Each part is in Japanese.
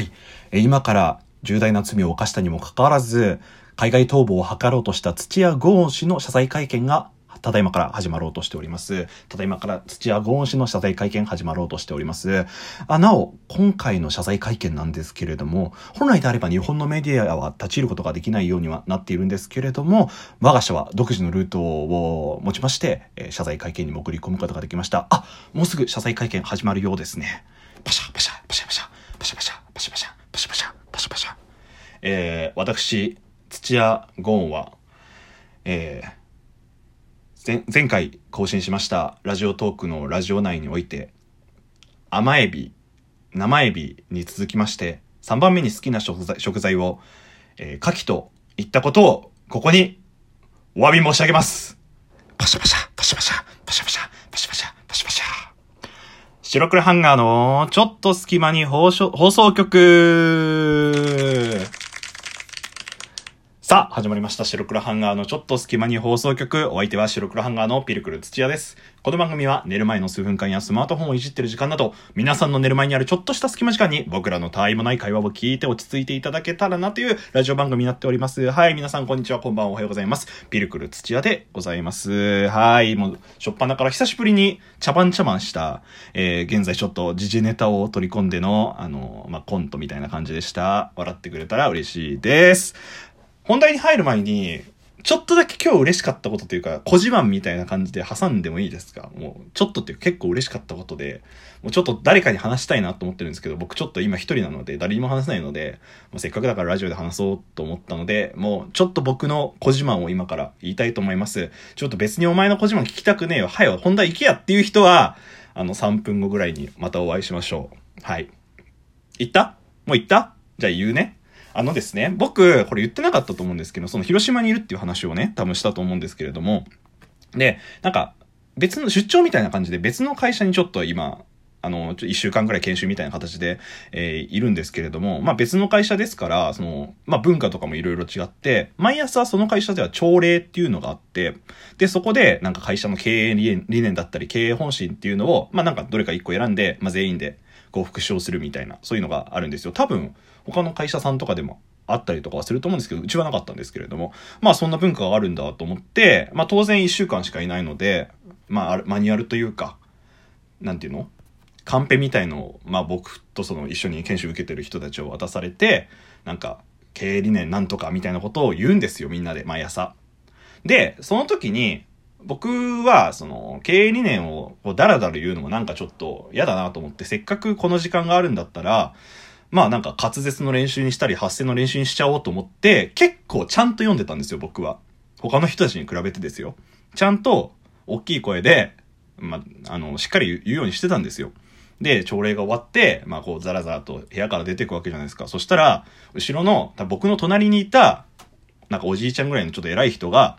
はい。今から重大な罪を犯したにもかかわらず、海外逃亡を図ろうとした土屋ゴーン氏の謝罪会見が、ただいまから始まろうとしております。ただいまから土屋ゴーン氏の謝罪会見始まろうとしております。あ、なお、今回の謝罪会見なんですけれども、本来であれば日本のメディアは立ち入ることができないようにはなっているんですけれども、我が社は独自のルートを持ちまして、え謝罪会見にも送り込むことができました。あ、もうすぐ謝罪会見始まるようですね。パシャパシャパシャパシャパシャパシャパシャパシャパシャパシャパシャパシャえー、私、土屋ゴーンは、えー、前回更新しましたラジオトークのラジオ内において、甘エビ、生エビに続きまして、3番目に好きな食材食材を、えー、牡蠣と言ったことを、ここに、お詫び申し上げます。パシャパシャ、パシャパシャ、パシャパシャ、パシャパシャ、パシャパシャ。白黒ハンガーのちょっと隙間に放送放送局さあ、始まりました。白黒ハンガーのちょっと隙間に放送局。お相手は白黒ハンガーのピルクル土屋です。この番組は寝る前の数分間やスマートフォンをいじってる時間など、皆さんの寝る前にあるちょっとした隙間時間に僕らの他愛もない会話を聞いて落ち着いていただけたらなというラジオ番組になっております。はい、皆さんこんにちは、こんばんは、おはようございます。ピルクル土屋でございます。はい、もう、しょっぱなから久しぶりに茶番茶番した、えー、現在ちょっと時事ネタを取り込んでの、あの、まあ、コントみたいな感じでした。笑ってくれたら嬉しいです。本題に入る前に、ちょっとだけ今日嬉しかったことというか、小自慢みたいな感じで挟んでもいいですか？もう、ちょっとっていう結構嬉しかったことで、もうちょっと誰かに話したいなと思ってるんですけど、僕ちょっと今一人なので、誰にも話せないので、もうせっかくだからラジオで話そうと思ったので、もうちょっと僕の小自慢を今から言いたいと思います。ちょっと別にお前の小自慢聞きたくねえよ。はよ、本題行けやっていう人は、あの、3分後ぐらいにまたお会いしましょう。はい。行った？もう行った？じゃあ言うね。あのですね、僕、これ言ってなかったと思うんですけど、その広島にいるっていう話をね、多分したと思うんですけれども、で、なんか、別の出張みたいな感じで別の会社にちょっと今、あの、一週間ぐらい研修みたいな形で、えーいるんですけれども、まあ別の会社ですから、その、まあ文化とかもいろいろ違って、毎朝その会社では朝礼っていうのがあって、で、そこでなんか会社の経営理念理念だったり経営方針っていうのを、まあなんかどれか一個選んで、まあ全員でこう復唱するみたいな、そういうのがあるんですよ。多分、他の会社さんとかでもあったりとかはすると思うんですけど、うちはなかったんですけれども、まあそんな文化があるんだと思って、まあ当然1週間しかいないので、まあマニュアルというか、なんていうの？カンペみたいのを、まあ僕とその一緒に研修受けてる人たちを渡されて、なんか、経営理念なんとかみたいなことを言うんですよ、みんなで、毎朝。で、その時に、僕は、その、経営理念をこうダラダラ言うのもなんかちょっと嫌だなと思って、せっかくこの時間があるんだったら、まあなんか滑舌の練習にしたり発声の練習にしちゃおうと思って、結構ちゃんと読んでたんですよ、僕は。他の人たちに比べてですよ。ちゃんと、大きい声で、まあ、あの、しっかり言うようにしてたんですよ。で、朝礼が終わって、まあこう、ザラザラと部屋から出てくわけじゃないですか。そしたら、後ろの、僕の隣にいた、なんかおじいちゃんぐらいのちょっと偉い人が、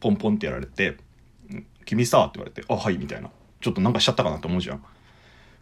ポンポンってやられて、君さ、って言われて、あ、はい、みたいな。ちょっとなんかしちゃったかなって思うじゃん。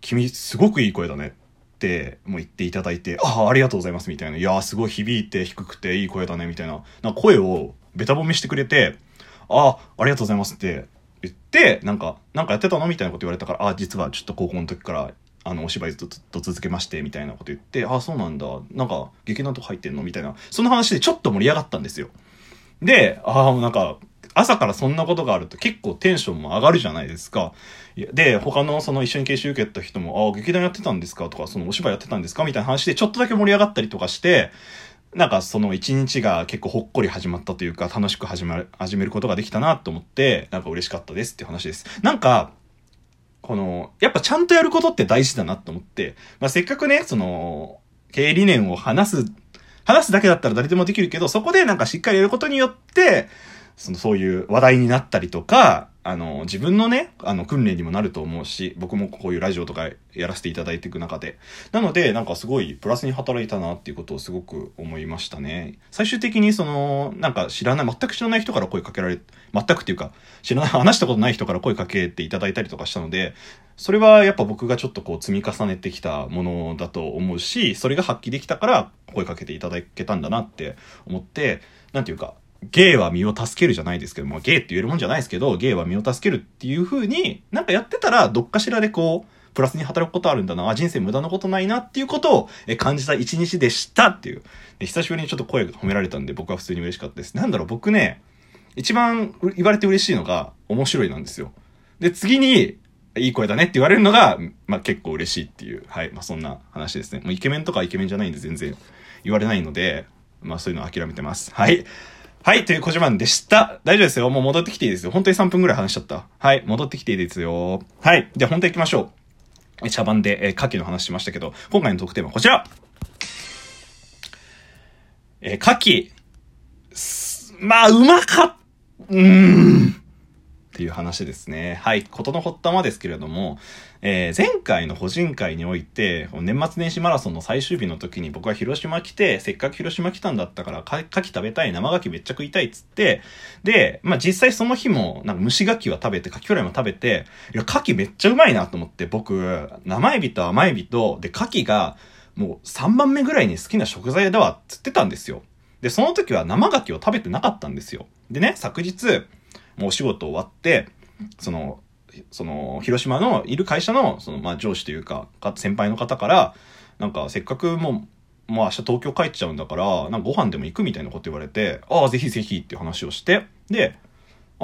君、すごくいい声だねって、もう言っていただいて、あ、あありがとうございます、みたいな。いや、すごい響いて低くていい声だね、みたいな。な声をベタ褒めしてくれて、あ、ありがとうございますって言って、なんか、なんかやってたの？みたいなこと言われたから、あ、実はちょっと高校の時から、あの、お芝居ずっと続けまして、みたいなこと言って、あ、そうなんだ。なんか、劇団とか入ってんの？みたいな。その話でちょっと盛り上がったんですよ。で、ああ、なんか、朝からそんなことがあると結構テンションも上がるじゃないですか。で、他のその一緒に研修受けた人も、ああ、劇団やってたんですか？とか、そのお芝居やってたんですか？みたいな話でちょっとだけ盛り上がったりとかして、なんかその一日が結構ほっこり始まったというか、楽しく始まる、始めることができたなと思って、なんか嬉しかったですっていう話です。なんか、この、やっぱちゃんとやることって大事だなと思って、まあ、せっかくね、その、経営理念を話す、話すだけだったら誰でもできるけど、そこでなんかしっかりやることによって、その、そういう話題になったりとか、あの、自分のね、あの、訓練にもなると思うし、僕もこういうラジオとかやらせていただいていく中で。なので、なんかすごいプラスに働いたなっていうことをすごく思いましたね。最終的にその、なんか知らない、全く知らない人から声かけられ、全くっていうか、知らない、話したことない人から声かけていただいたりとかしたので、それはやっぱ僕がちょっとこう積み重ねてきたものだと思うし、それが発揮できたから声かけていただけたんだなって思って、なんていうか、ゲイは身を助けるじゃないですけども、ゲイって言えるもんじゃないですけど、ゲイは身を助けるっていう風に、なんかやってたら、どっかしらでこう、プラスに働くことあるんだな、あ、人生無駄なことないなっていうことを感じた一日でしたっていう。久しぶりにちょっと声が褒められたんで僕は普通に嬉しかったです。なんだろう、僕ね、一番言われて嬉しいのが面白いなんですよ。で、次に、いい声だねって言われるのが、まあ結構嬉しいっていう、はい、まあそんな話ですね。もうイケメンとかイケメンじゃないんで全然言われないので、まあそういうの諦めてます。はい。はい、という小島でした。大丈夫ですよ。もう戻ってきていいですよ。本当に3分くらい話しちゃった。はい、戻ってきていいですよ。はい。じゃあ本当行きましょう。茶番で、えー、牡蠣の話しましたけど、今回のトークテーマはこちらえー、牡蠣、まあ、うまかっ、うーん。っていう話ですね。はい。ことの発端はですけれども、えー、前回の婦人会において、年末年始マラソンの最終日の時に僕は広島来て、せっかく広島来たんだったから、か、牡蠣食べたい、生牡蠣めっちゃ食いたいっつって、で、まあ実際その日も、なんか蒸し牡蠣は食べて、牡蠣フライも食べて、いや、牡蠣めっちゃうまいなと思って、僕、生エビと甘エビと、で、牡蠣が、もう3番目ぐらいに好きな食材だわっつってたんですよ。で、その時は生牡蠣を食べてなかったんですよ。でね、昨日、もうお仕事終わって、その、その、広島のいる会社の、その、まあ、上司というか、先輩の方から、なんか、せっかくもう、もう明日東京帰っちゃうんだから、なんかご飯でも行くみたいなこと言われて、ああ、ぜひぜひって話をして、で、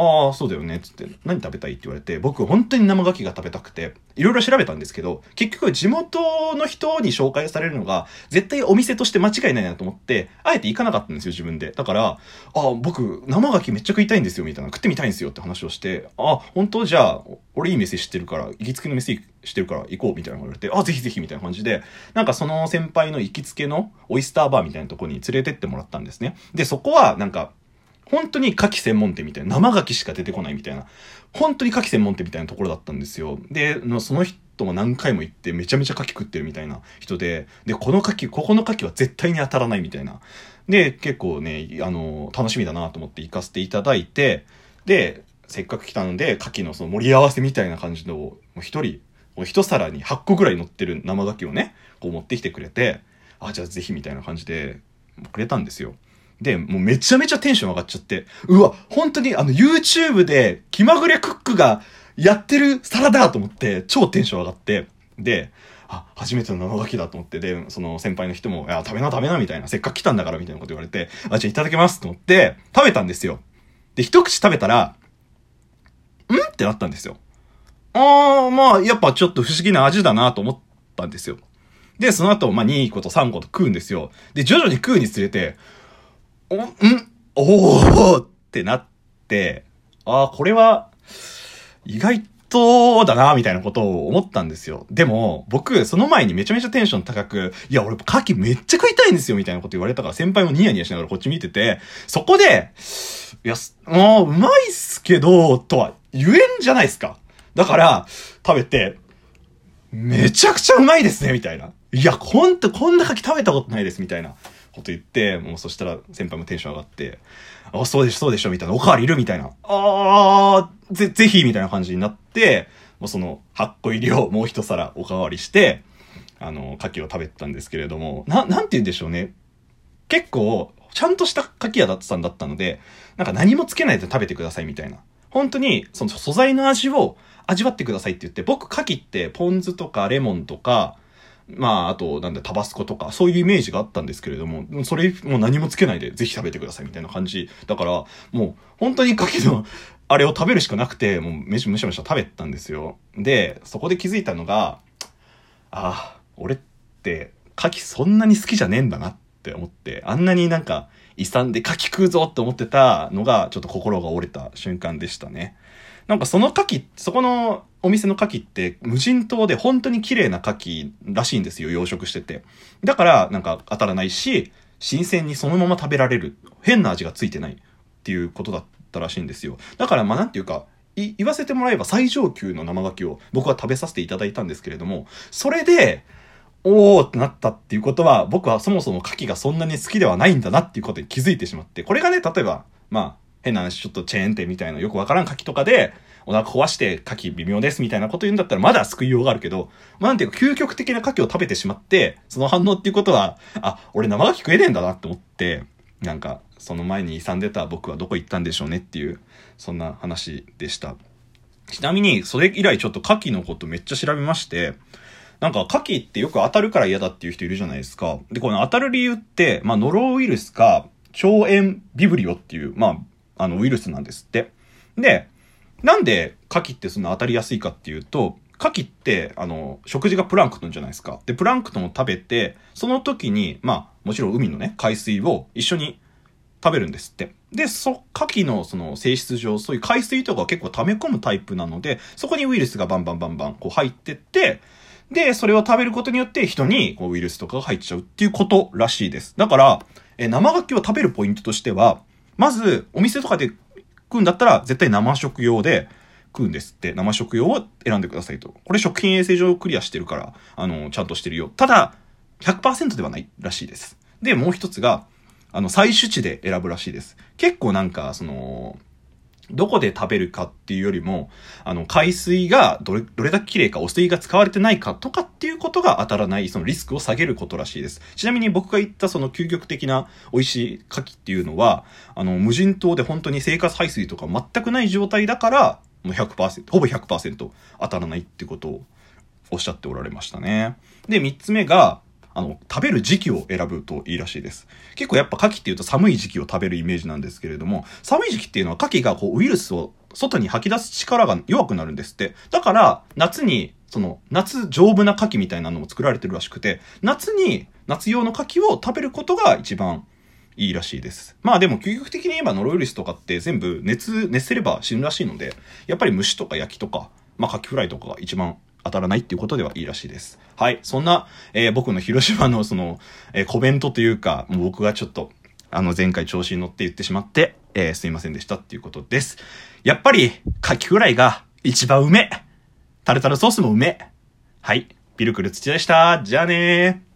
ああ、そうだよね、つって、何食べたいって言われて、僕本当に生牡蠣が食べたくて、いろいろ調べたんですけど、結局地元の人に紹介されるのが、絶対お店として間違いないなと思って、あえて行かなかったんですよ、自分で。だから、ああ、僕、生牡蠣めっちゃ食いたいんですよ、みたいな。食ってみたいんですよって話をして、ああ、本当？じゃあ、俺いい店知ってるから、行きつけの店知ってるから行こう、みたいなの言われて、ああ、ぜひぜひ、みたいな感じで、なんかその先輩の行きつけのオイスターバーみたいなとこに連れてってもらったんですね。で、そこは、なんか、本当に牡蠣専門店みたいな、生牡蠣しか出てこないみたいな、本当に牡蠣専門店みたいなところだったんですよ。で、その人も何回も行ってめちゃめちゃ牡蠣食ってるみたいな人で、で、この牡蠣、ここの牡蠣は絶対に当たらないみたいな。で、結構ね、あの、楽しみだなと思って行かせていただいて、で、せっかく来たので、牡蠣のその盛り合わせみたいな感じの、もう一人、一皿に8個ぐらい乗ってる生牡蠣をね、こう持ってきてくれて、あ、じゃあぜひみたいな感じでくれたんですよ。で、もうめちゃめちゃテンション上がっちゃって、うわ、本当にあの YouTube で気まぐれクックがやってるサラダと思って、超テンション上がって、で、あ、初めての生牡蠣だと思って、で、その先輩の人も、いや、食べな食べなみたいな、せっかく来たんだからみたいなこと言われて、あ、じゃあいただきますと思って、食べたんですよ。で、一口食べたら、ん？ってなったんですよ。あー、まあ、やっぱちょっと不思議な味だなと思ったんですよ。で、その後、まあ、2個と3個と食うんですよ。で、徐々に食うにつれて、お、ん？おおってなって、ああ、これは、意外とだな、みたいなことを思ったんですよ。でも、僕、その前にめちゃめちゃテンション高く、いや、俺、牡蠣めっちゃ食いたいんですよ、みたいなこと言われたから、先輩もニヤニヤしながらこっち見てて、そこで、いや、もう、うまいっすけど、とは言えんじゃないですか。だから、食べて、めちゃくちゃうまいですね、みたいな。いや、ほんと、こんな牡蠣食べたことないです、みたいな。こと言って、もうそしたら先輩もテンション上がって、あ、そうでしょ、そうでしょ、みたいな、おかわりいるみたいな、あー、ぜ、ぜひみたいな感じになって、もうその8個入りをもう一皿おかわりして、あの、牡蠣を食べてたんですけれども、な、なんて言うんでしょうね。結構、ちゃんとした牡蠣屋だったんだったので、なんか何もつけないで食べてくださいみたいな。本当に、その素材の味を味わってくださいって言って、僕牡蠣ってポン酢とかレモンとか、まあ、あと、なんだ、タバスコとか、そういうイメージがあったんですけれども、それ、もう何もつけないで、ぜひ食べてください、みたいな感じ。だから、もう、本当に牡蠣の、あれを食べるしかなくて、もう、めしむしゃむしゃ食べたんですよ。で、そこで気づいたのが、ああ、俺って、牡蠣そんなに好きじゃねえんだなって思って、あんなになんか、遺産で牡蠣食うぞって思ってたのが、ちょっと心が折れた瞬間でしたね。なんかその牡蠣、そこのお店の牡蠣って無人島で本当に綺麗な牡蠣らしいんですよ、養殖してて。だからなんか当たらないし、新鮮にそのまま食べられる。変な味がついてないっていうことだったらしいんですよ。だからまあなんていうか、言わせてもらえば最上級の生牡蠣を僕は食べさせていただいたんですけれども、それで、おーってなったっていうことは、僕はそもそも牡蠣がそんなに好きではないんだなっていうことに気づいてしまって、これがね、例えば、まあ、変な話、ちょっとチェーン店みたいなよくわからん牡蠣とかで、お腹壊して牡蠣微妙ですみたいなこと言うんだったらまだ救いようがあるけど、まあ、なんていうか究極的な牡蠣を食べてしまって、その反応っていうことは、あ、俺生牡蠣食えねえんだなって思って、なんか、その前に勇んでた僕はどこ行ったんでしょうねっていう、そんな話でした。ちなみに、それ以来ちょっと牡蠣のことめっちゃ調べまして、なんか、牡蠣ってよく当たるから嫌だっていう人いるじゃないですか。で、この当たる理由って、まあ、ノロウイルスか、腸炎ビブリオっていう、まあ、あの、ウイルスなんですって。で、なんで牡蠣ってそんな当たりやすいかっていうと、牡蠣って、あの、食事がプランクトンじゃないですか。で、プランクトンを食べて、その時に、まあ、もちろん海のね、海水を一緒に食べるんですって。で、そ、牡蠣のその性質上、そういう海水とか結構溜め込むタイプなので、そこにウイルスがバンバンバンバンこう入ってって、で、それを食べることによって人にこうウイルスとかが入っちゃうっていうことらしいです。だから、え生牡蠣を食べるポイントとしては、まず、お店とかで食うんだったら、絶対生食用で食うんですって。生食用を選んでくださいと。これ食品衛生上クリアしてるから、あの、ちゃんとしてるよ。ただ、100%ではないらしいです。で、もう一つが、あの、採取地で選ぶらしいです。結構なんか、その、どこで食べるかっていうよりも、あの、海水がどれ、どれだけ綺麗か、汚水が使われてないかとかっていうことが当たらない、そのリスクを下げることらしいです。ちなみに僕が言ったその究極的な美味しい牡蠣っていうのは、あの、無人島で本当に生活排水とか全くない状態だから、もう100%、ほぼ100%当たらないってことをおっしゃっておられましたね。で、三つ目が、あの、食べる時期を選ぶといいらしいです。結構やっぱ牡蠣っていうと寒い時期を食べるイメージなんですけれども、寒い時期っていうのは牡蠣がこうウイルスを外に吐き出す力が弱くなるんですって。だから、夏に、その、夏丈夫な牡蠣みたいなのも作られてるらしくて、夏に、夏用の牡蠣を食べることが一番いいらしいです。まあでも究極的に言えばノロウイルスとかって全部熱、熱せれば死ぬらしいので、やっぱり虫とか焼きとか、まあカキフライとかが一番当たらないっていうことではいいらしいです。はい。そんな、えー、僕の広島のその、えー、コメントというか、もう僕がちょっと、あの前回調子に乗って言ってしまって、えー、すいませんでしたっていうことです。やっぱり、カキフライが一番うめタルタルソースもうめはい。ピルクル土でした。じゃあねー。